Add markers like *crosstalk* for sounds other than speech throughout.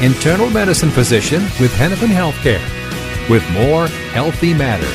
internal medicine physician with Hennepin Healthcare, with more Healthy Matters.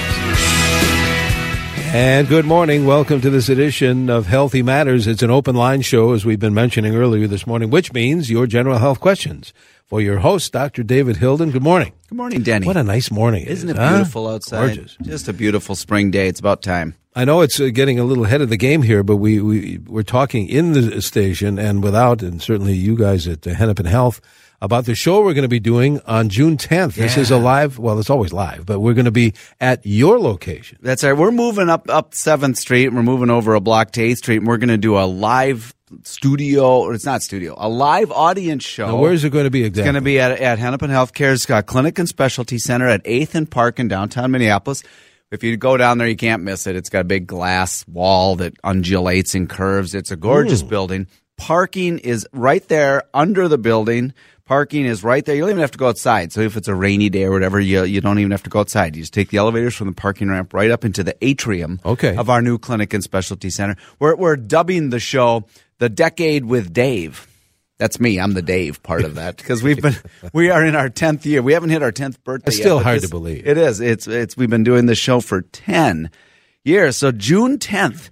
And good morning. Welcome to this edition of Healthy Matters. It's an open line show, as we've been mentioning earlier this morning, which means your general health questions. For your host, Dr. David Hilden. Good morning. Good morning, Denny. What a nice morning. is Isn't it huh? beautiful outside? Gorgeous. Just a beautiful spring day. It's about time. I know it's uh, getting a little ahead of the game here, but we, we, we're talking in the station and without, and certainly you guys at Hennepin Health, about the show we're going to be doing on June 10th. This is a live, well, it's always live, but we're going to be at your location. That's right. We're moving up up Seventh Street. And we're moving over a block to Eighth Street, and we're going to do a live studio. Or it's not studio, a live audience show. Now, where is it going to be exactly? It's going to be at, at Hennepin Healthcare's uh, Clinic and Specialty Center at 8th and Park in downtown Minneapolis. If you go down there, you can't miss it. It's got a big glass wall that undulates and curves. It's a gorgeous building. Parking is right there under the building. Parking is right there. You don't even have to go outside. So if it's a rainy day or whatever, you, you don't even have to go outside. You just take the elevators from the parking ramp right up into the atrium Okay. of our new clinic and specialty center. We're, we're dubbing the show The Decade with Dave. That's me. I'm the Dave part of that because we've been *laughs* we are in our tenth year. We haven't hit our tenth birthday. It's still but hard this- to believe. It is. It's it's we've been doing this show for ten years. So June tenth,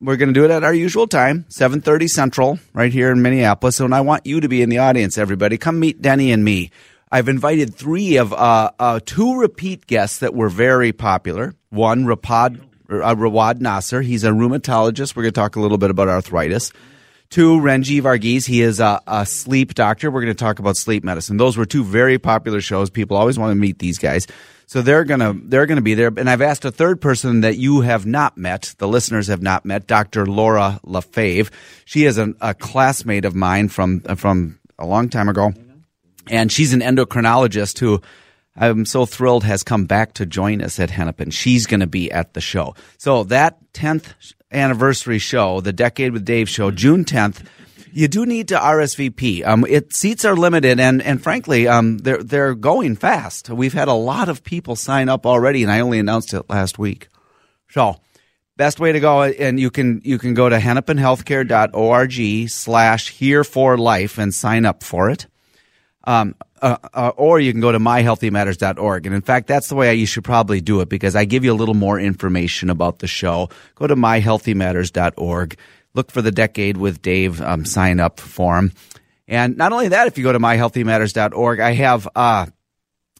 we're going to do it at our usual time, seven thirty Central, right here in Minneapolis. And I want you to be in the audience. Everybody, come meet Denny and me. I've invited three of uh, uh, two repeat guests that were very popular. One, Rapad, uh, Rawad Nasser. He's a rheumatologist. We're going to talk a little bit about arthritis. Two, Renji Varghese. He is a, a sleep doctor. We're going to talk about sleep medicine. Those were two very popular shows. People always want to meet these guys. So they're gonna they're gonna be there. And I've asked a third person that you have not met, the listeners have not met, Dr. Laura LaFave. She is a, a classmate of mine from from a long time ago, and she's an endocrinologist who I'm so thrilled has come back to join us at Hennepin. She's going to be at the show. So that 10th anniversary show, the Decade with Dave show, June 10th. You do need to RSVP. Um, it seats are limited, and and frankly, um, they're they're going fast. We've had a lot of people sign up already, and I only announced it last week. So, best way to go, and you can you can go to hennepinhealthcare.org slash here for life and sign up for it. Um, uh, uh, or you can go to myhealthymatters.org. And in fact, that's the way you should probably do it because I give you a little more information about the show. Go to myhealthymatters.org. Look for the Decade with Dave um, sign up form. And not only that, if you go to myhealthymatters.org, I have uh,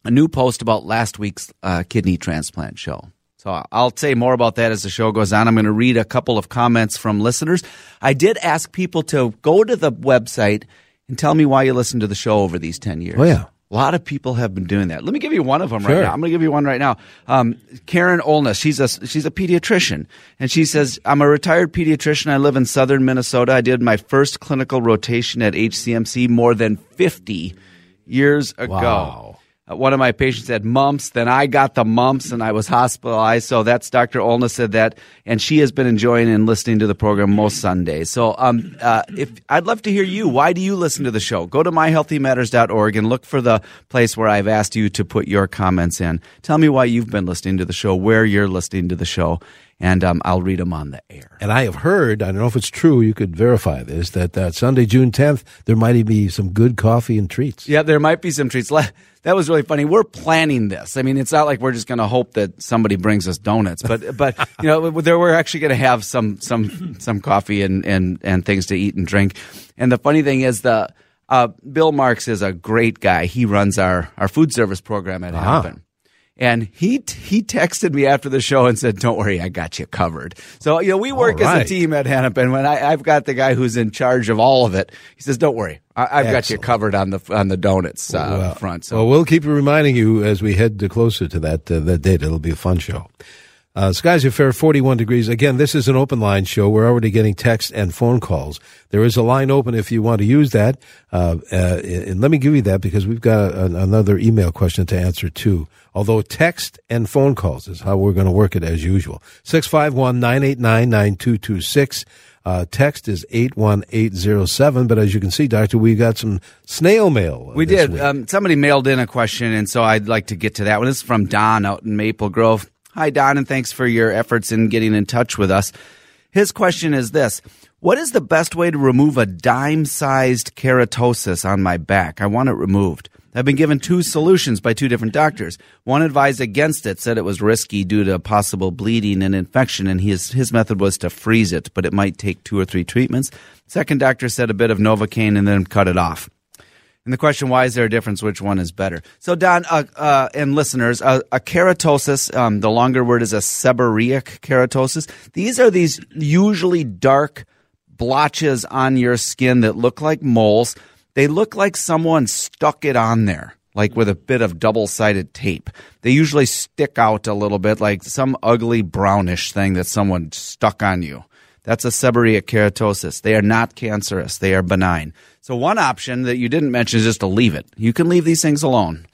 a new post about last week's uh, kidney transplant show. So I'll say more about that as the show goes on. I'm going to read a couple of comments from listeners. I did ask people to go to the website and tell me why you listened to the show over these 10 years. Oh, yeah. A lot of people have been doing that. Let me give you one of them Sure. right now. I'm going to give you one right now. Um, Karen Olness, she's a she's a pediatrician, and she says, "I'm a retired pediatrician. I live in southern Minnesota. I did my first clinical rotation at HCMC more than 50 years ago." Wow. Uh, one of my patients had mumps. Then I got the mumps and I was hospitalized. So that's Dr. Olness said that, and she has been enjoying and listening to the program most Sundays. So um, uh, if I'd love to hear you. Why do you listen to the show? Go to myhealthymatters.org and look for the place where I've asked you to put your comments in. Tell me why you've been listening to the show, where you're listening to the show. and um, I'll read them on the air. And I have heard, I don't know if it's true, you could verify this, that that Sunday, June 10th, there might be some good coffee and treats. Yeah, there might be some treats. That was really funny. We're planning this. I mean, it's not like we're just going to hope that somebody brings us donuts, but but you know, there we're actually going to have some some some coffee and and and things to eat and drink. And the funny thing is the uh, Bill Marks is a great guy. He runs our our food service program at Uh-huh. And he he texted me after the show and said, "Don't worry, I got you covered." So you know we work All as a team at Hennepin. When I, I've got the guy who's in charge of all of it, he says, "Don't worry, I, I've got you covered on the on the donuts uh, Well, front." So Well, we'll keep reminding you as we head closer to that uh, that date. It'll be a fun show. Uh, skies are fair, 41 degrees. Again, this is an open line show. We're already getting text and phone calls. There is a line open if you want to use that. Uh, uh, and let me give you that because we've got a, another email question to answer too. Although text and phone calls is how we're going to work it as usual. 651-989-9226. Uh, text is 81807. But as you can see, Doctor, we got some snail mail. We did. Um, somebody mailed in a question, and so I'd like to get to that one. This is from Don out in Maple Grove. Hi, Don, and thanks for your efforts in getting in touch with us. His question is this What is the best way to remove a dime sized keratosis on my back? I want it removed. I've been given two solutions by two different doctors. One advised against it, said it was risky due to possible bleeding and infection, and his, his method was to freeze it, but it might take two or three treatments. Second doctor said a bit of Novocaine and then cut it off. And the question, why is there a difference? Which one is better? So, Don uh, uh, and listeners, uh, a keratosis, um, the longer word is a seborrheic keratosis. These are these usually dark blotches on your skin that look like moles. They look like someone stuck it on there, like with a bit of double sided tape. They usually stick out a little bit, like some ugly brownish thing that someone stuck on you. That's a seborrheic keratosis. They are not cancerous. They are benign. So one option that you didn't mention is just to leave it. You can leave these things alone.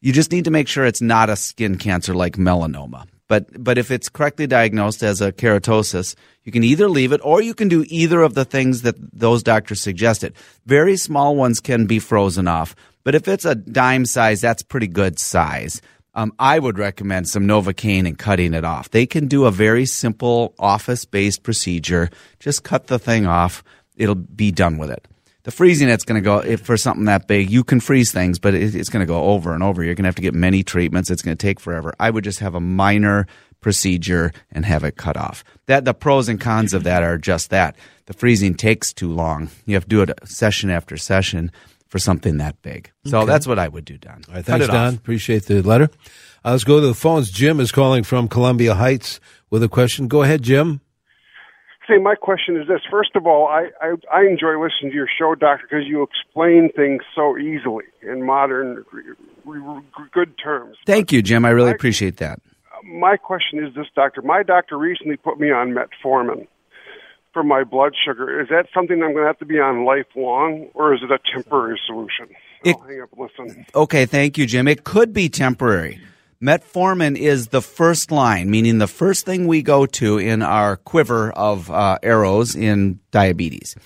You just need to make sure it's not a skin cancer like melanoma. But but if it's correctly diagnosed as a keratosis, you can either leave it or you can do either of the things that those doctors suggested. Very small ones can be frozen off, but if it's a dime size, that's pretty good size. Um, I would recommend some Novocaine and cutting it off. They can do a very simple office based procedure. Just cut the thing off. It'll be done with it. The freezing, it's going to go if for something that big. You can freeze things, but it, it's going to go over and over. You're going to have to get many treatments. It's going to take forever. I would just have a minor procedure and have it cut off. That the pros and cons of that are just that. The freezing takes too long. You have to do it session after session for something that big. So that's what I would do, Don. All right, thanks, Don. off. Appreciate the letter. Uh, let's go to the phones. Jim is calling from Columbia Heights with a question. Go ahead, Jim. Say, my question is this. First of all, I, I, I enjoy listening to your show, Doctor, because you explain things so easily in modern, r- r- good terms. Thank you, Jim. I really I- appreciate that. My question is this, Doctor. My doctor recently put me on metformin for my blood sugar. Is that something I'm going to have to be on lifelong, or is it a temporary solution? It- hang up listen. Okay, thank you, Jim. It could be temporary. Metformin is the first line, meaning the first thing we go to in our quiver of uh, arrows in diabetes.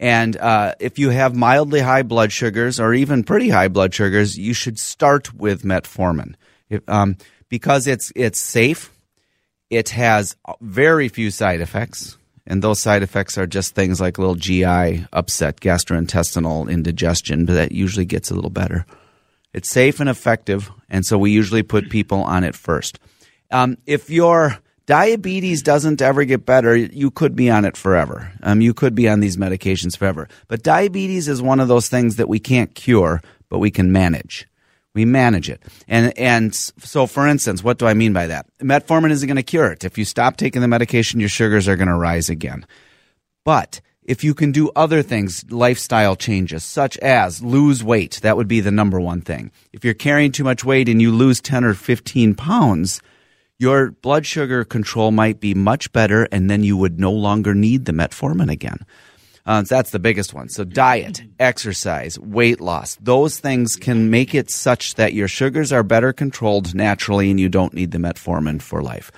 And uh, if you have mildly high blood sugars or even pretty high blood sugars, you should start with metformin If- um, because it's it's safe. It has very few side effects, and those side effects are just things like little GI upset, gastrointestinal indigestion, but that usually gets a little better. It's safe and effective, and so we usually put people on it first. Um, if your diabetes doesn't ever get better, you could be on it forever. Um, you could be on these medications forever. But diabetes is one of those things that we can't cure, but we can manage. We manage it. And, and so, for instance, what do I mean by that? Metformin isn't going to cure it. If you stop taking the medication, your sugars are going to rise again. But if you can do other things, lifestyle changes, such as lose weight, that would be the number one thing. If you're carrying too much weight and you lose 10 or 15 pounds, your blood sugar control might be much better, and then you would no longer need the metformin again. Uh, so that's the biggest one. So diet, exercise, weight loss, those things can make it such that your sugars are better controlled naturally and you don't need the metformin for life.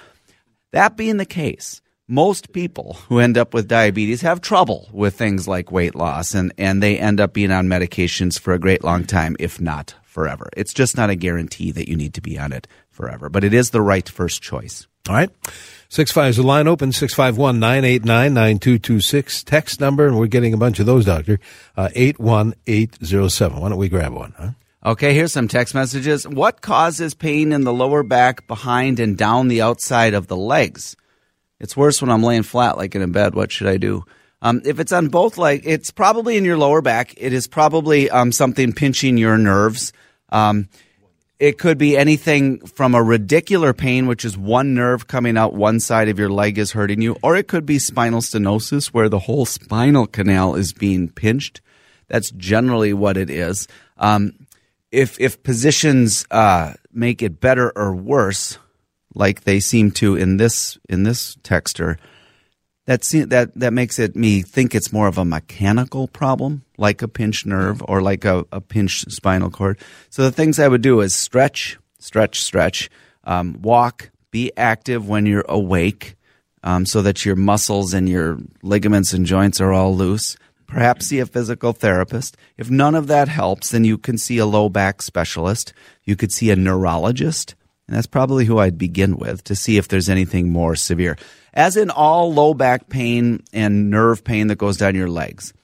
That being the case, most people who end up with diabetes have trouble with things like weight loss and, and they end up being on medications for a great long time, if not forever. It's just not a guarantee that you need to be on it forever, but it is the right first choice. All right. Six five is the line open, 651 989 9226. Text number, and we're getting a bunch of those, Doctor, uh, 81807. Why don't we grab one, huh? Okay, here's some text messages. What causes pain in the lower back, behind, and down the outside of the legs? It's worse when I'm laying flat, like in a bed. What should I do? Um, if it's on both legs, it's probably in your lower back. It is probably um, something pinching your nerves. Um, it could be anything from a radicular pain, which is one nerve coming out one side of your leg is hurting you, or it could be spinal stenosis, where the whole spinal canal is being pinched. That's generally what it is. Um, if if positions uh, make it better or worse, like they seem to in this in this texter, that that that makes it me think it's more of a mechanical problem, like a pinched nerve or like a, a pinched spinal cord. So the things I would do is stretch, stretch, stretch, um, walk, be active when you're awake, um, so that your muscles and your ligaments and joints are all loose. Perhaps see a physical therapist. If none of that helps, then you can see a low back specialist. You could see a neurologist. And that's probably who I'd begin with to see if there's anything more severe. As in all low back pain and nerve pain that goes down your legs,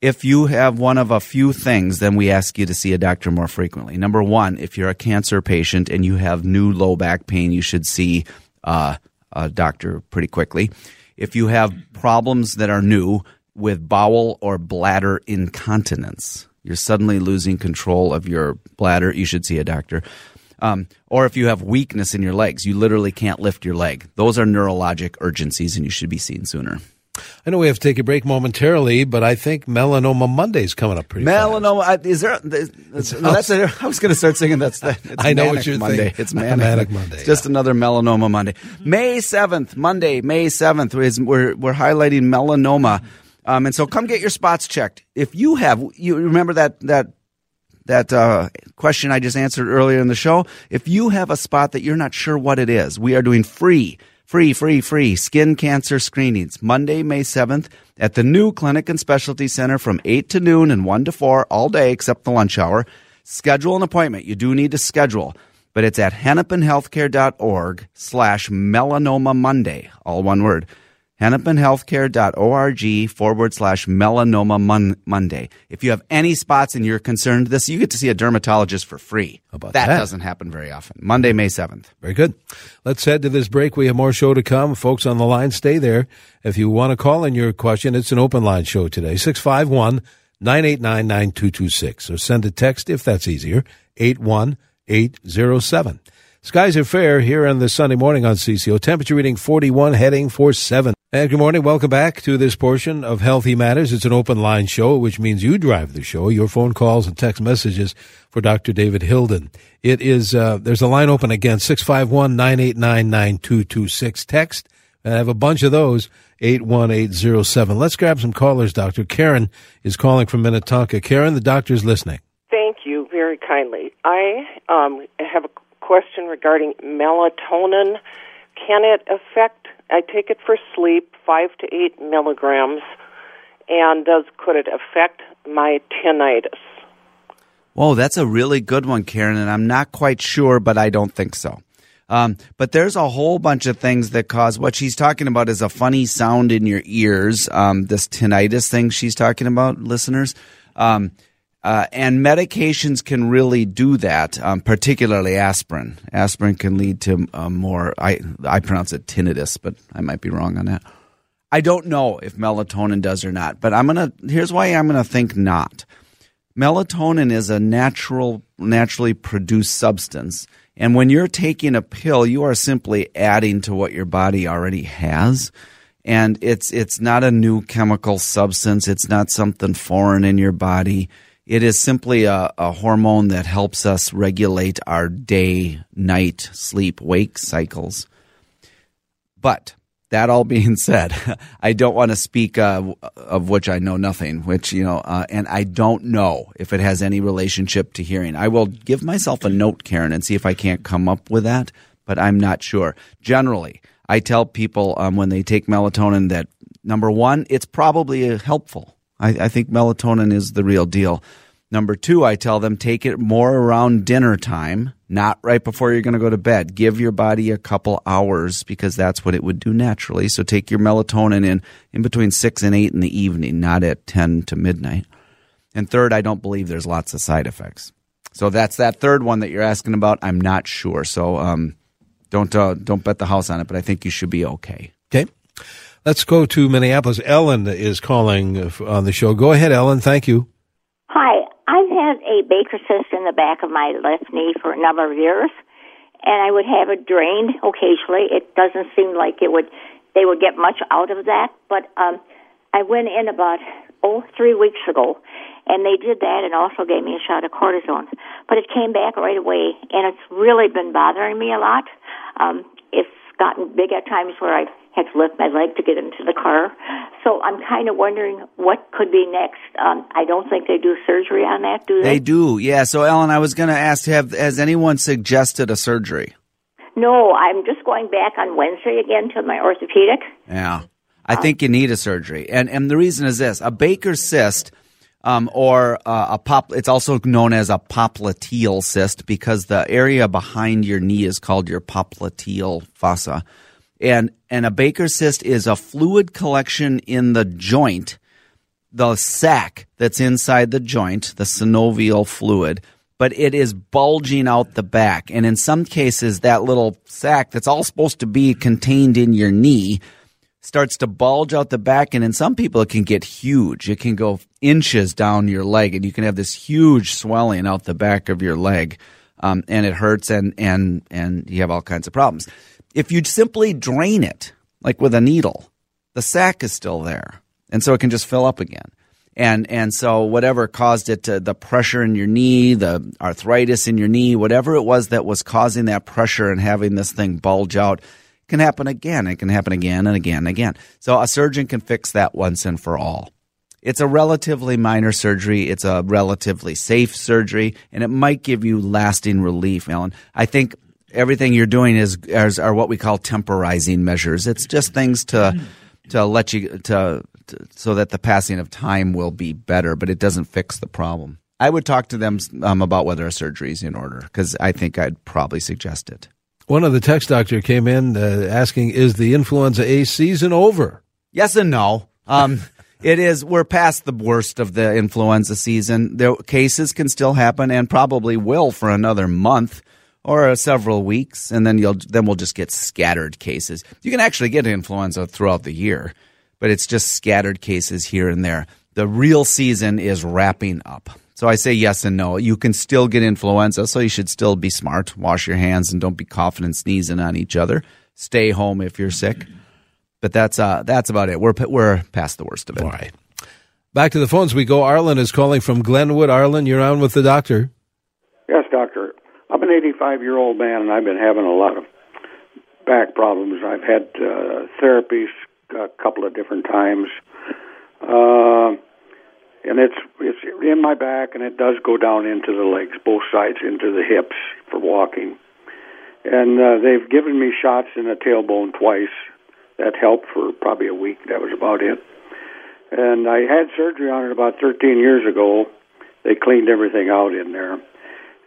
if you have one of a few things, then we ask you to see a doctor more frequently. Number one, if you're a cancer patient and you have new low back pain, you should see uh, a doctor pretty quickly. If you have problems that are new with bowel or bladder incontinence, you're suddenly losing control of your bladder, you should see a doctor. Um, or if you have weakness in your legs, you literally can't lift your leg. Those are neurologic urgencies, and you should be seen sooner. I know we have to take a break momentarily, but I think Melanoma Monday is coming up pretty. Melanoma fast. is there? Is, no, that's a, I was going to start singing. That's the. *laughs* I know what you're Monday. Thinking. It's *laughs* manic, manic Monday. It's just another melanoma Monday. May seventh, Monday, May seventh is we're we're highlighting melanoma, um, and so come get your spots checked. If you have, you remember that that that uh, question I just answered earlier in the show. If you have a spot that you're not sure what it is, we are doing free, free, free, free skin cancer screenings Monday, May 7th at the new Clinic and Specialty Center from 8 to noon and 1 to 4 all day except the lunch hour. Schedule an appointment. You do need to schedule, but it's at hennepinhealthcare.org slash melanoma Monday, all one word hennepinhealthcare.org forward slash melanoma mon- Monday. If you have any spots and you're concerned this, you get to see a dermatologist for free. How about that? that? doesn't happen very often. Monday, May 7th. Very good. Let's head to this break. We have more show to come. Folks on the line, stay there. If you want to call in your question, it's an open line show today. 651 989 9226. Or send a text if that's easier. 81807. Skies are fair here on the Sunday morning on CCO. Temperature reading 41, heading for 7. And good morning. Welcome back to this portion of Healthy Matters. It's an open line show, which means you drive the show. Your phone calls and text messages for Dr. David Hilden. It is, uh, there's a line open again, 651-989-9226. Text. And I have a bunch of those, 81807. Let's grab some callers, Doctor. Karen is calling from Minnetonka. Karen, the doctor's listening. Thank you very kindly. I um, have a question regarding melatonin. Can it affect I take it for sleep, five to eight milligrams. And does could it affect my tinnitus? Whoa, that's a really good one, Karen, and I'm not quite sure, but I don't think so. Um, but there's a whole bunch of things that cause what she's talking about is a funny sound in your ears. Um, this tinnitus thing she's talking about, listeners. Um, uh, and medications can really do that, um, particularly aspirin. Aspirin can lead to uh, more, I, I pronounce it tinnitus, but I might be wrong on that. I don't know if melatonin does or not, but I'm going to, here's why I'm going to think not. Melatonin is a natural, naturally produced substance. And when you're taking a pill, you are simply adding to what your body already has. And it's, it's not a new chemical substance. It's not something foreign in your body it is simply a, a hormone that helps us regulate our day, night, sleep, wake cycles. But that all *laughs* being said, I don't want to speak uh, of which I know nothing, which, you know, uh, and I don't know if it has any relationship to hearing. I will give myself a note, Karen, and see if I can't come up with that, but I'm not sure. Generally, I tell people um, when they take melatonin that number one, it's probably helpful. I, I think melatonin is the real deal. Number two, I tell them take it more around dinner time not right before you're going to go to bed. Give your body a couple hours because that's what it would do naturally. So take your melatonin in in between 6 and 8 in the evening, not at 10 to midnight. And third, I don't believe there's lots of side effects. So that's that third one that you're asking about. I'm not sure. So um, don't uh, don't bet the house on it, but I think you should be okay. Okay. Let's go to Minneapolis. Ellen is calling on the show. Go ahead, Ellen. Thank you. Hi. I've had a Baker cyst in the back of my left knee for a number of years, and I would have it drained occasionally. It doesn't seem like it would they would get much out of that, but um, I went in about oh three weeks ago, and they did that and also gave me a shot of cortisone. But it came back right away, and it's really been bothering me a lot. Um, it's gotten big at times where I to lift my leg to get into the car. So I'm kind of wondering what could be next. Um, I don't think they do surgery on that, do they? They do, yeah. So, Ellen, I was going to ask: Have has anyone suggested a surgery? No, I'm just going back on Wednesday again to my orthopedic. Yeah, I think you need a surgery, and and the reason is this: a Baker's cyst. Um, or uh, a pop. It's also known as a popliteal cyst because the area behind your knee is called your popliteal fossa. And, and a Baker cyst is a fluid collection in the joint, the sac that's inside the joint, the synovial fluid, but it is bulging out the back. And in some cases, that little sac that's all supposed to be contained in your knee starts to bulge out the back. And in some people, it can get huge. It can go inches down your leg, and you can have this huge swelling out the back of your leg. Um, and it hurts, and, and, and you have all kinds of problems. If you simply drain it, like with a needle, the sac is still there. And so it can just fill up again. And, and so whatever caused it to the pressure in your knee, the arthritis in your knee, whatever it was that was causing that pressure and having this thing bulge out can happen again. It can happen again and again and again. So a surgeon can fix that once and for all. It's a relatively minor surgery. It's a relatively safe surgery, and it might give you lasting relief, Alan. I think everything you're doing is, is are what we call temporizing measures. It's just things to to let you to, to, so that the passing of time will be better, but it doesn't fix the problem. I would talk to them um, about whether a surgery is in order because I think I'd probably suggest it. One of the text doctor came in uh, asking, "Is the influenza A season over?" Yes and no. Um, *laughs* it is. We're past the worst of the influenza season. The cases can still happen and probably will for another month or several weeks, and then you'll then we'll just get scattered cases. You can actually get influenza throughout the year, but it's just scattered cases here and there. The real season is wrapping up. So I say yes and no. You can still get influenza, so you should still be smart. Wash your hands and don't be coughing and sneezing on each other. Stay home if you're sick. But that's uh that's about it. We're we're past the worst of it. All right. Back to the phones we go. Arlen is calling from Glenwood. Arlen, you're on with the doctor. Yes, doctor. I'm an 85 year old man, and I've been having a lot of back problems. I've had uh, therapies a couple of different times, uh, and it's it's in my back, and it does go down into the legs, both sides, into the hips for walking. And uh, they've given me shots in the tailbone twice. That helped for probably a week. That was about it. And I had surgery on it about 13 years ago. They cleaned everything out in there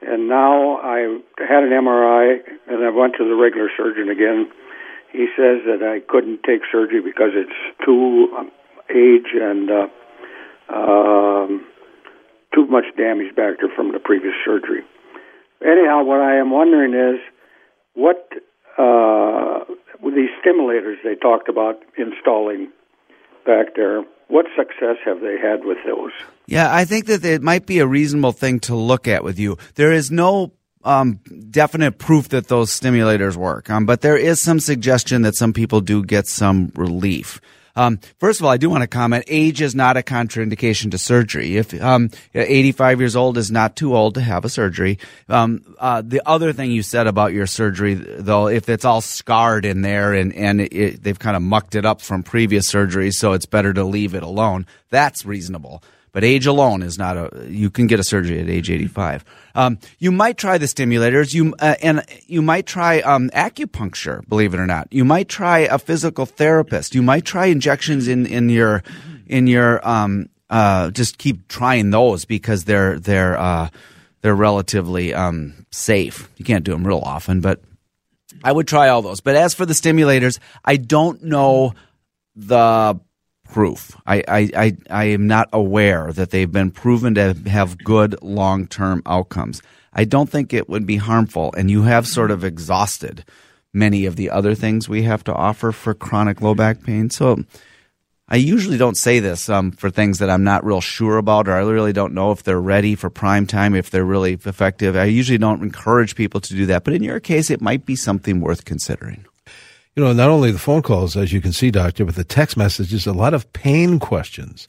and now I had an MRI, and I went to the regular surgeon again. He says that I couldn't take surgery because it's too um, age and uh, um, too much damage back there from the previous surgery. Anyhow, what I am wondering is what uh, these stimulators they talked about installing back there what success have they had with those? Yeah, I think that it might be a reasonable thing to look at with you. There is no um, definite proof that those stimulators work, um, but there is some suggestion that some people do get some relief. Um, first of all, I do want to comment: age is not a contraindication to surgery. If um, 85 years old is not too old to have a surgery. Um, uh, the other thing you said about your surgery, though, if it's all scarred in there and and it, they've kind of mucked it up from previous surgeries, so it's better to leave it alone. That's reasonable. But age alone is not a. You can get a surgery at age 85. Um, you might try the stimulators. You uh, and you might try um, acupuncture. Believe it or not, you might try a physical therapist. You might try injections in in your in your. Um, uh, just keep trying those because they're they're. Uh, they're relatively um, safe. You can't do them real often, but I would try all those. But as for the stimulators, I don't know the proof. I, I, I, I am not aware that they've been proven to have good long term outcomes. I don't think it would be harmful, and you have sort of exhausted many of the other things we have to offer for chronic low back pain. So I usually don't say this um, for things that I'm not real sure about, or I really don't know if they're ready for prime time, if they're really effective. I usually don't encourage people to do that, but in your case, it might be something worth considering. You know, not only the phone calls, as you can see, doctor, but the text messages, a lot of pain questions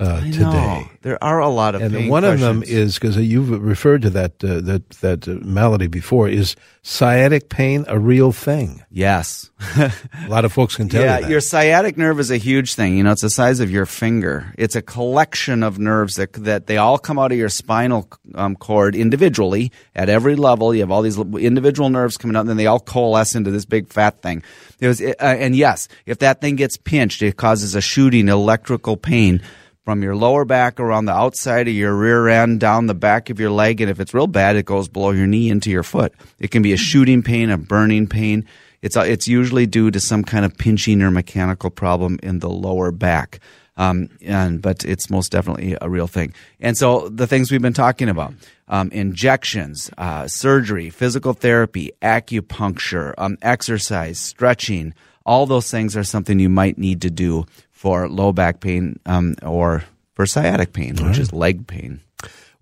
uh, today. There are a lot of and one questions. of them is because you've referred to that uh, that that uh, malady before. Is sciatic pain a real thing? Yes, *laughs* a lot of folks can tell yeah, you that. your sciatic nerve is a huge thing. You know, it's the size of your finger. It's a collection of nerves that that they all come out of your spinal um, cord individually at every level. You have all these individual nerves coming out, and then they all coalesce into this big fat thing. It was, uh, and yes, if that thing gets pinched, it causes a shooting electrical pain from your lower back around the outside of your rear end down the back of your leg and if it's real bad it goes below your knee into your foot. It can be a shooting pain a burning pain. It's it's usually due to some kind of pinching or mechanical problem in the lower back. Um, and but it's most definitely a real thing. And so the things we've been talking about um, injections uh, surgery physical therapy acupuncture um, exercise stretching all those things are something you might need to do for low back pain um, or for sciatic pain, which right. is leg pain.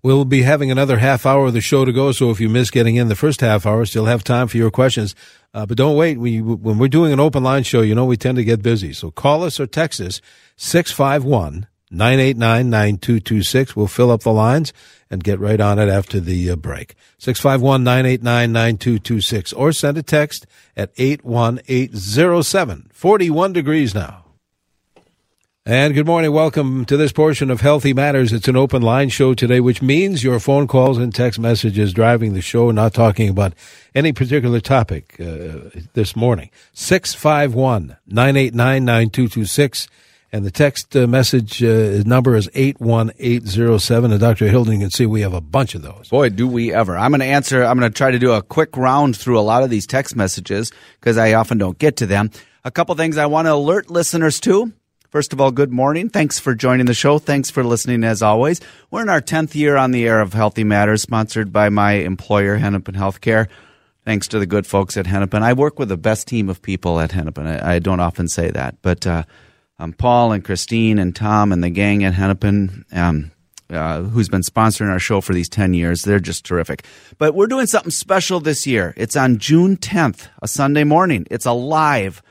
We'll be having another half hour of the show to go, so if you miss getting in the first half hour, still have time for your questions. Uh, but don't wait. We, when we're doing an open line show, you know we tend to get busy. So call us or text us 651 989 9226. We'll fill up the lines and get right on it after the uh, break. 651 989 9226. Or send a text at 81807. 41 degrees now. And good morning. Welcome to this portion of Healthy Matters. It's an open line show today, which means your phone calls and text messages driving the show, not talking about any particular topic uh, this morning. 651 989 9226. And the text uh, message uh, number is 81807. And Dr. Hilden can see we have a bunch of those. Boy, do we ever. I'm going to answer, I'm going to try to do a quick round through a lot of these text messages because I often don't get to them. A couple things I want to alert listeners to. First of all, good morning. Thanks for joining the show. Thanks for listening as always. We're in our 10th year on the air of Healthy Matters, sponsored by my employer, Hennepin Healthcare. Thanks to the good folks at Hennepin. I work with the best team of people at Hennepin. I, I don't often say that, but uh, um, Paul and Christine and Tom and the gang at Hennepin, um, uh, who's been sponsoring our show for these 10 years. They're just terrific. But we're doing something special this year. It's on June 10th, a Sunday morning. It's a live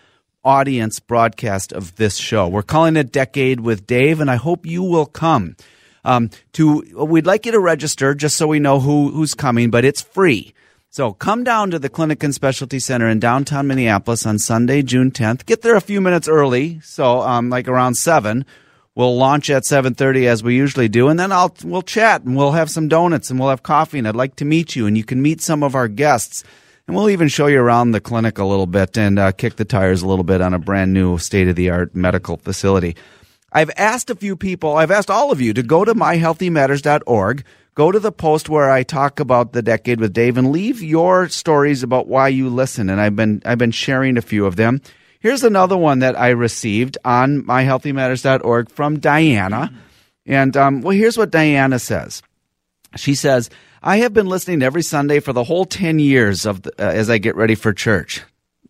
audience broadcast of this show. We're calling it Decade with Dave, and I hope you will come. Um, to we'd like you to register just so we know who who's coming, but it's free. So come down to the Clinic and Specialty Center in downtown Minneapolis on Sunday, June 10th. Get there a few minutes early, so um, like around seven. We'll launch at 7:30 as we usually do, and then I'll we'll chat and we'll have some donuts and we'll have coffee. And I'd like to meet you, and you can meet some of our guests. And we'll even show you around the clinic a little bit and uh, kick the tires a little bit on a brand new state of the art medical facility. I've asked a few people, I've asked all of you to go to myhealthymatters.org, go to the post where I talk about the decade with Dave and leave your stories about why you listen. And I've been, I've been sharing a few of them. Here's another one that I received on myhealthymatters.org from Diana. And, um, well, here's what Diana says. She says, I have been listening every Sunday for the whole 10 years of the, uh, as I get ready for church.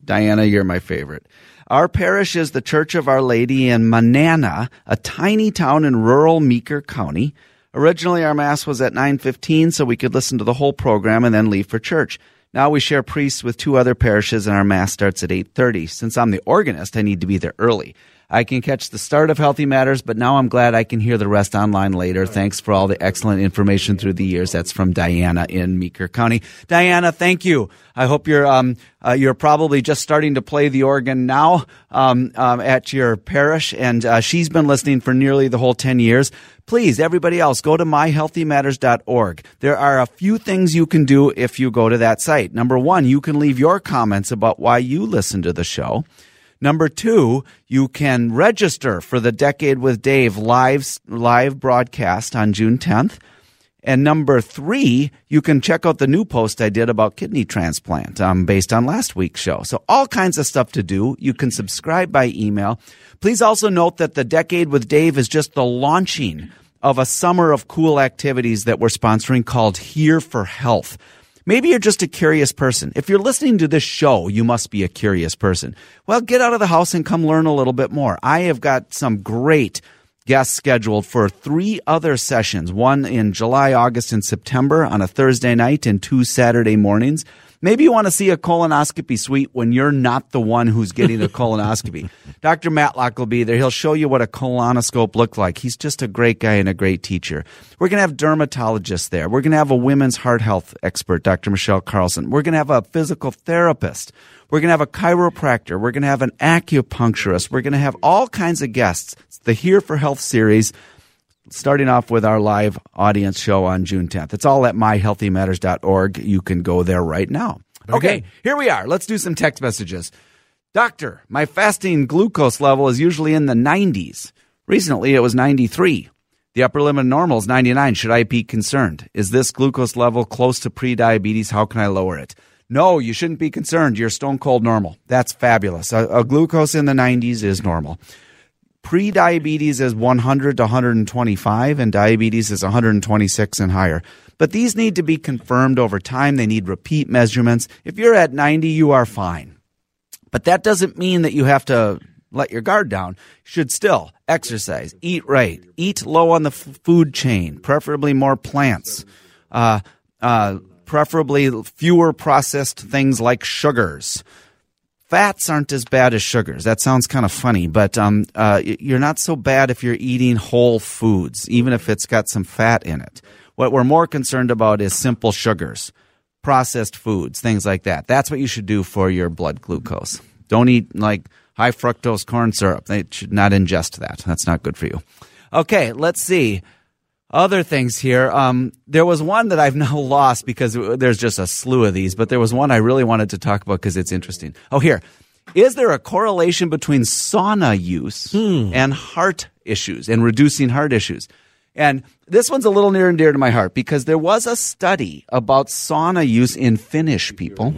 Diana, you're my favorite. Our parish is the Church of Our Lady in Manannah, a tiny town in rural Meeker County. Originally, our mass was at 9:15 so we could listen to the whole program and then leave for church. Now we share priests with two other parishes and our mass starts at 8:30. Since I'm the organist, I need to be there early. I can catch the start of Healthy Matters, but now I'm glad I can hear the rest online later. Thanks for all the excellent information through the years. That's from Diana in Meeker County. Diana, thank you. I hope you're um, uh, you're probably just starting to play the organ now um, um, at your parish, and uh, she's been listening for nearly the whole ten years. Please, everybody else, go to myhealthymatters.org. There are a few things you can do if you go to that site. Number one, you can leave your comments about why you listen to the show. Number two, you can register for the Decade with Dave live, live broadcast on June 10th. And number three, you can check out the new post I did about kidney transplant um, based on last week's show. So all kinds of stuff to do. You can subscribe by email. Please also note that the Decade with Dave is just the launching of a summer of cool activities that we're sponsoring called Here for Health. Maybe you're just a curious person. If you're listening to this show, you must be a curious person. Well, get out of the house and come learn a little bit more. I have got some great guests scheduled for three other sessions one in July, August, and September on a Thursday night and two Saturday mornings. Maybe you want to see a colonoscopy suite when you're not the one who's getting a *laughs* colonoscopy. Dr. Matlock will be there. He'll show you what a colonoscope looked like. He's just a great guy and a great teacher. We're going to have dermatologists there. We're going to have a women's heart health expert, Dr. Michelle Carlson. We're going to have a physical therapist. We're going to have a chiropractor. We're going to have an acupuncturist. We're going to have all kinds of guests. It's the Here for Health series, starting off with our live audience show on June 10th. It's all at myhealthymatters.org. You can go there right now. Okay, here we are. Let's do some text messages. Doctor, my fasting glucose level is usually in the 90s. Recently, it was 93. The upper limit of normal is 99. Should I be concerned? Is this glucose level close to prediabetes? How can I lower it? No, you shouldn't be concerned. You're stone cold normal. That's fabulous. A, a glucose in the 90s is normal. Pre-diabetes is 100 to 125, and diabetes is 126 and higher. But these need to be confirmed over time. They need repeat measurements. If you're at 90, you are fine. But that doesn't mean that you have to let your guard down. You should still exercise, eat right, eat low on the f- food chain, preferably more plants. Uh, uh, preferably fewer processed things like sugars. Fats aren't as bad as sugars. That sounds kind of funny, but um, uh, you're not so bad if you're eating whole foods, even if it's got some fat in it. What we're more concerned about is simple sugars, processed foods, things like that. That's what you should do for your blood glucose. Don't eat like high fructose corn syrup. They should not ingest that. That's not good for you. Okay, let's see other things here. Um, there was one that I've *laughs* now lost because there's just a slew of these, but there was one I really wanted to talk about because it's interesting. Oh, here. Is there a correlation between sauna use and heart issues and reducing heart issues? And this one's a little near and dear to my heart because there was a study about sauna use in Finnish people.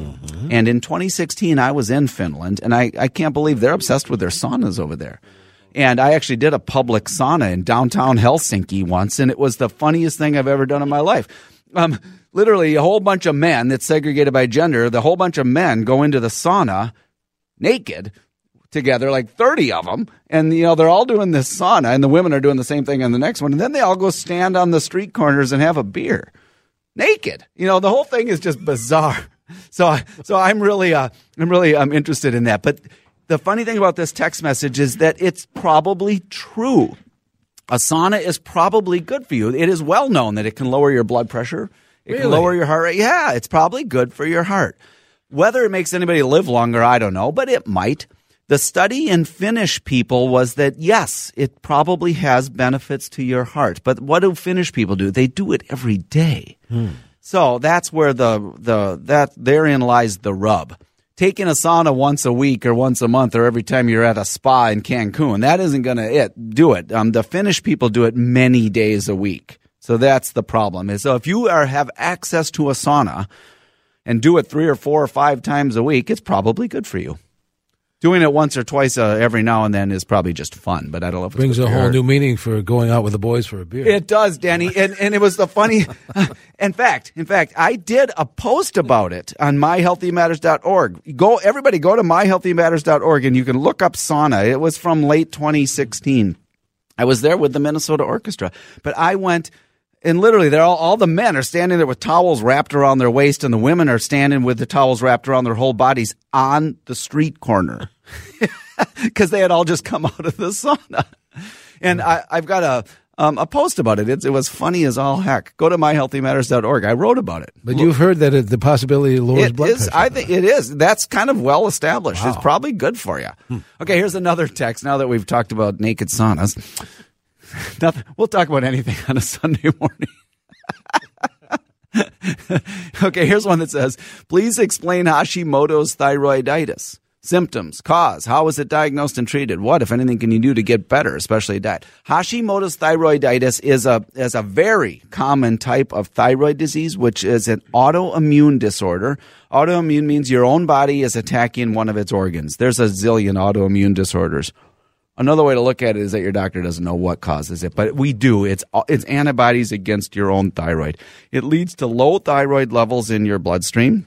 And in 2016, I was in Finland, and I, I can't believe they're obsessed with their saunas over there. And I actually did a public sauna in downtown Helsinki once, and it was the funniest thing I've ever done in my life. Um, literally, a whole bunch of men that's segregated by gender, the whole bunch of men go into the sauna naked together, like 30 of them. And, you know, they're all doing this sauna, and the women are doing the same thing in the next one. And then they all go stand on the street corners and have a beer naked. You know, the whole thing is just bizarre. *laughs* So, so I'm really, uh, I'm really, I'm interested in that. But the funny thing about this text message is that it's probably true. A sauna is probably good for you. It is well known that it can lower your blood pressure. It can lower your heart rate. Yeah, it's probably good for your heart. Whether it makes anybody live longer, I don't know, but it might. The study in Finnish people was that yes, it probably has benefits to your heart. But what do Finnish people do? They do it every day. Hmm. So that's where the the that therein lies the rub. Taking a sauna once a week or once a month or every time you're at a spa in Cancun, that isn't going to it do it. Um, the Finnish people do it many days a week. So that's the problem. Is so if you are have access to a sauna and do it three or four or five times a week, it's probably good for you. Doing it once or twice uh, every now and then is probably just fun, but I don't know if it's Brings a whole new meaning for going out with the boys for a beer. It does, Danny, and and it was the funny. *laughs* in fact, in fact, I did a post about it on myhealthymatters.org. Go, everybody, go to myhealthymatters.org and you can look up sauna. It was from late 2016. I was there with the Minnesota Orchestra, but I went. And literally, they're all, all the men are standing there with towels wrapped around their waist, and the women are standing with the towels wrapped around their whole bodies on the street corner *laughs* because they had all just come *laughs* out of the sauna. And I, I've got a um, a post about it. It's, it was funny as all heck. Go to myhealthymatters.org. I wrote about it. but you've heard that it, the possibility lowers It blood is. pressure. I think it is. That's kind of well established. It's probably good for you. Okay, here's another text. Now that we've talked about naked saunas, *laughs* nothing. We'll talk about anything on a Sunday morning. *laughs* okay, here's one that says, "Please explain Hashimoto's thyroiditis." Symptoms, cause, how is it diagnosed and treated? What, if anything, can you do to get better, especially diet? Hashimoto's thyroiditis is a is a very common type of thyroid disease, which is an autoimmune disorder. Autoimmune means your own body is attacking one of its organs. There's a zillion autoimmune disorders. Another way to look at it is that your doctor doesn't know what causes it, but we do. It's it's antibodies against your own thyroid. It leads to low thyroid levels in your bloodstream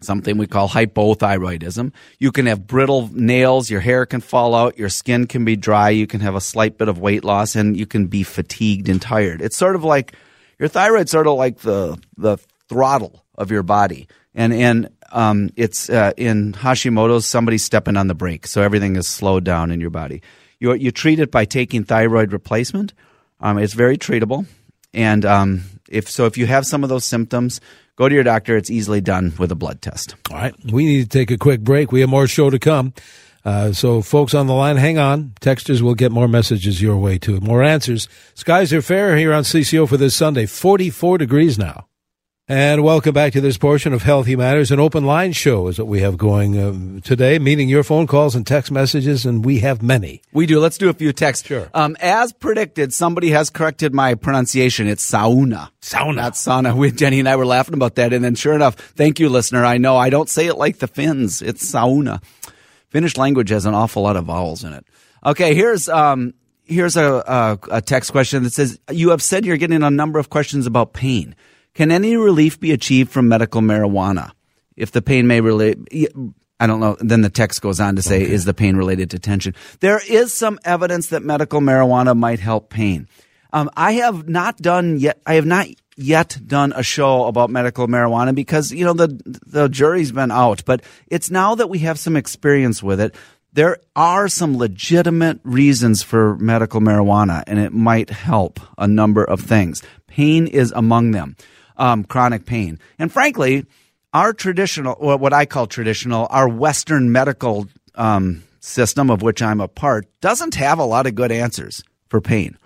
something we call hypothyroidism. You can have brittle nails, your hair can fall out, your skin can be dry, you can have a slight bit of weight loss, and you can be fatigued and tired. It's sort of like your thyroid's sort of like the the throttle of your body, and and um, it's uh, in Hashimoto's somebody's stepping on the brake, so everything is slowed down in your body. You you treat it by taking thyroid replacement. Um, it's very treatable, and um, if so, if you have some of those symptoms, Go to your doctor. It's easily done with a blood test. All right. We need to take a quick break. We have more show to come. Uh, so, folks on the line, hang on. Texters will get more messages your way, too. More answers. Skies are fair here on CCO for this Sunday. 44 degrees now. And welcome back to this portion of Healthy Matters. An open line show is what we have going um, today, meaning your phone calls and text messages, and we have many. We do. Let's do a few texts. Sure. Um, as predicted, somebody has corrected my pronunciation. It's sauna. Sauna. Not sauna. We, Jenny and I were laughing about that. And then sure enough, thank you, listener. I know I don't say it like the Finns. It's sauna. Finnish language has an awful lot of vowels in it. Okay, here's um, here's a, a, a text question that says, You have said you're getting a number of questions about pain. Can any relief be achieved from medical marijuana? If the pain may relate, I don't know. Then the text goes on to say, okay. is the pain related to tension? There is some evidence that medical marijuana might help pain. Um, I have not done yet. I have not yet done a show about medical marijuana because you know the the jury's been out. But it's now that we have some experience with it. There are some legitimate reasons for medical marijuana, and it might help a number of things. Pain is among them um, chronic pain. And frankly, our traditional, what I call traditional, our Western medical um, system, of which I'm a part, doesn't have a lot of good answers for pain.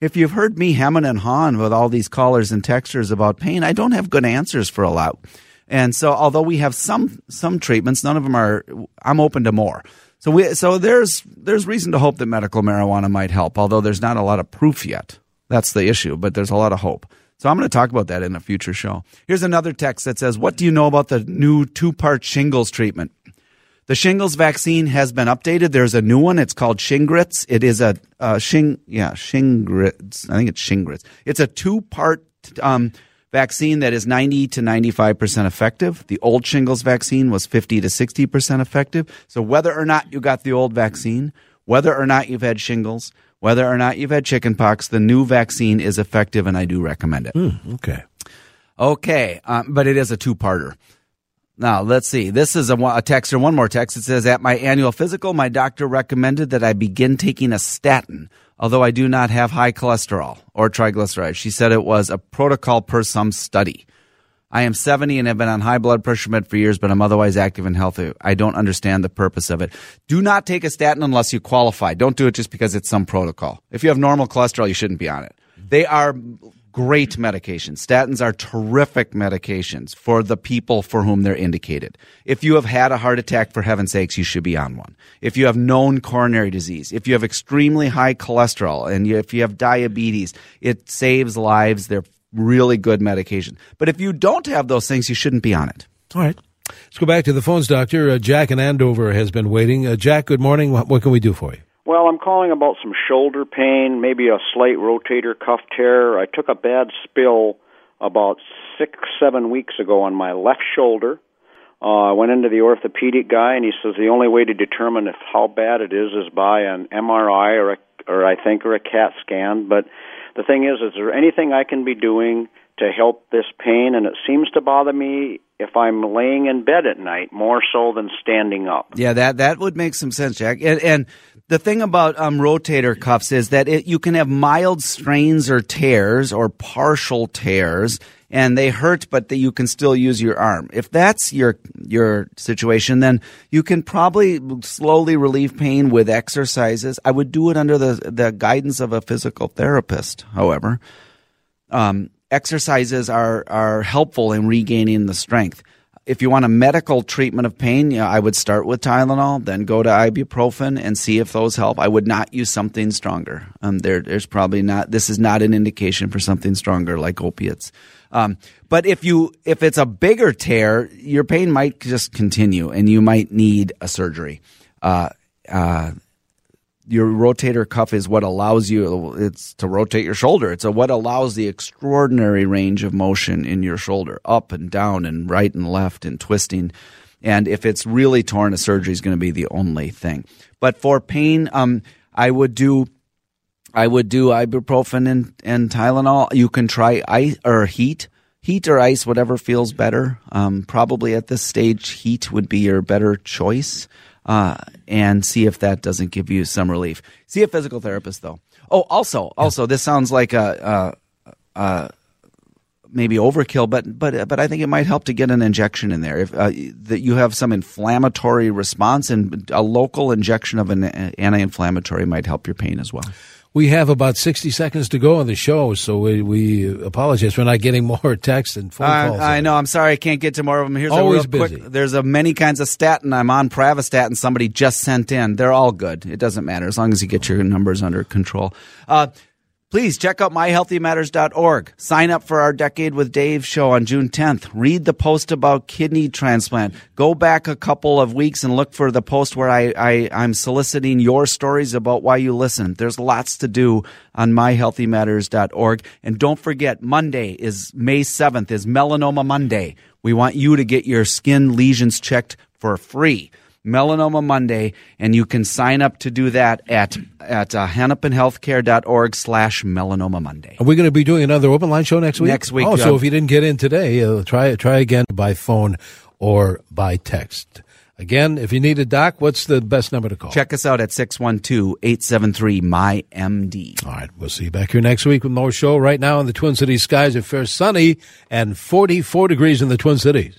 If you've heard me hemming and hawing with all these callers and textures about pain, I don't have good answers for a lot. And so, although we have some some treatments, none of them are. I'm open to more. So we so there's there's reason to hope that medical marijuana might help, although there's not a lot of proof yet. That's the issue, but there's a lot of hope. So I'm going to talk about that in a future show. Here's another text that says, What do you know about the new two part shingles treatment? The shingles vaccine has been updated. There's a new one. It's called Shingrix. It is a uh, shing, yeah, Shingrix. I think it's Shingrix. It's a two part um, vaccine that is 90 to 95% effective. The old shingles vaccine was 50 to 60% effective. So whether or not you got the old vaccine, whether or not you've had shingles, whether or not you've had chickenpox, the new vaccine is effective, and I do recommend it. Mm, okay. Okay, um, but it is a two-parter. Now, let's see. This is a, a text or one more text. It says, At my annual physical, my doctor recommended that I begin taking a statin, although I do not have high cholesterol or triglycerides. She said it was a protocol per some study. I am 70 and have been on high blood pressure med for years, but I'm otherwise active and healthy. I don't understand the purpose of it. Do not take a statin unless you qualify. Don't do it just because it's some protocol. If you have normal cholesterol, you shouldn't be on it. They are great medications. Statins are terrific medications for the people for whom they're indicated. If you have had a heart attack, for heaven's sakes, you should be on one. If you have known coronary disease, if you have extremely high cholesterol, and if you have diabetes, it saves lives. They're really good medication. But if you don't have those things, you shouldn't be on it. All right. Let's go back to the phones, Doctor. Uh, Jack in Andover has been waiting. Uh, Jack, good morning. What, what, can we do for you? Well, I'm calling about some shoulder pain, maybe a slight rotator cuff tear. I took a bad spill about six, seven weeks ago on my left shoulder. Uh, I went into the orthopedic guy, and he says the only way to determine if how bad it is is by an MRI or a, or I think or a CAT scan. But the thing is, is there anything I can be doing to help this pain? And it seems to bother me if I'm laying in bed at night more so than standing up. Yeah, that that would make some sense, Jack. And, and the thing about um, rotator cuffs is that it, you can have mild strains or tears or partial tears and they hurt, but that you can still use your arm. If that's your your situation, then you can probably slowly relieve pain with exercises. I would do it under the the guidance of a physical therapist. However, um, exercises are are helpful in regaining the strength. if you want a medical treatment of pain, you know, I would start with Tylenol, then go to ibuprofen and see if those help. I would not use something stronger. Um, there, there's probably not. This is not an indication for something stronger like opiates. Um, but if you if it's a bigger tear, your pain might just continue, and you might need a surgery. Uh, uh, your rotator cuff is what allows you it's to rotate your shoulder. It's a, what allows the extraordinary range of motion in your shoulder up and down and right and left and twisting. And if it's really torn a surgery is going to be the only thing. But for pain um, i would do i would do ibuprofen and, and tylenol you can try ice or heat heat or ice whatever feels better um, probably at this stage heat would be your better choice uh, and see if that doesn't give you some relief. See a physical therapist though. Oh, also, also, this sounds like a, a, a maybe overkill, but but but I think it might help to get an injection in there. If uh, that you have some inflammatory response, and a local injection of an anti-inflammatory might help your pain as well. We have about 60 seconds to go on the show, so we, we apologize for not getting *laughs* more texts and phone calls. I know. I'm sorry I can't get to more of them. Here's Always a real busy. quick. There's a many kinds of statin. I'm on Pravastatin. Somebody just sent in. They're all good. It doesn't matter as long as you get your numbers under control. Uh, Please check out myhealthymatters.org. Sign up for our Decade with Dave show on June 10th. Read the post about kidney transplant. Go back a couple of weeks and look for the post where I, I, I'm soliciting your stories about why you listen. There's lots to do on myhealthymatters.org. And don't forget, Monday is May 7th is Melanoma Monday. We want you to get your skin lesions checked for free. Melanoma Monday, and you can sign up to do that at at uh, hennepinhealthcare.org slash melanoma Monday. Are we going to be doing another open line show next week? Next week, Oh, so if you didn't get in today, uh, try try again by phone or by text. Again, if you need a doc, what's the best number to call? Check us out at 612-873-MyMD. All right, we'll see you back here next week with more show. Right now in the Twin Cities skies are fair sunny and 44 degrees in the Twin Cities.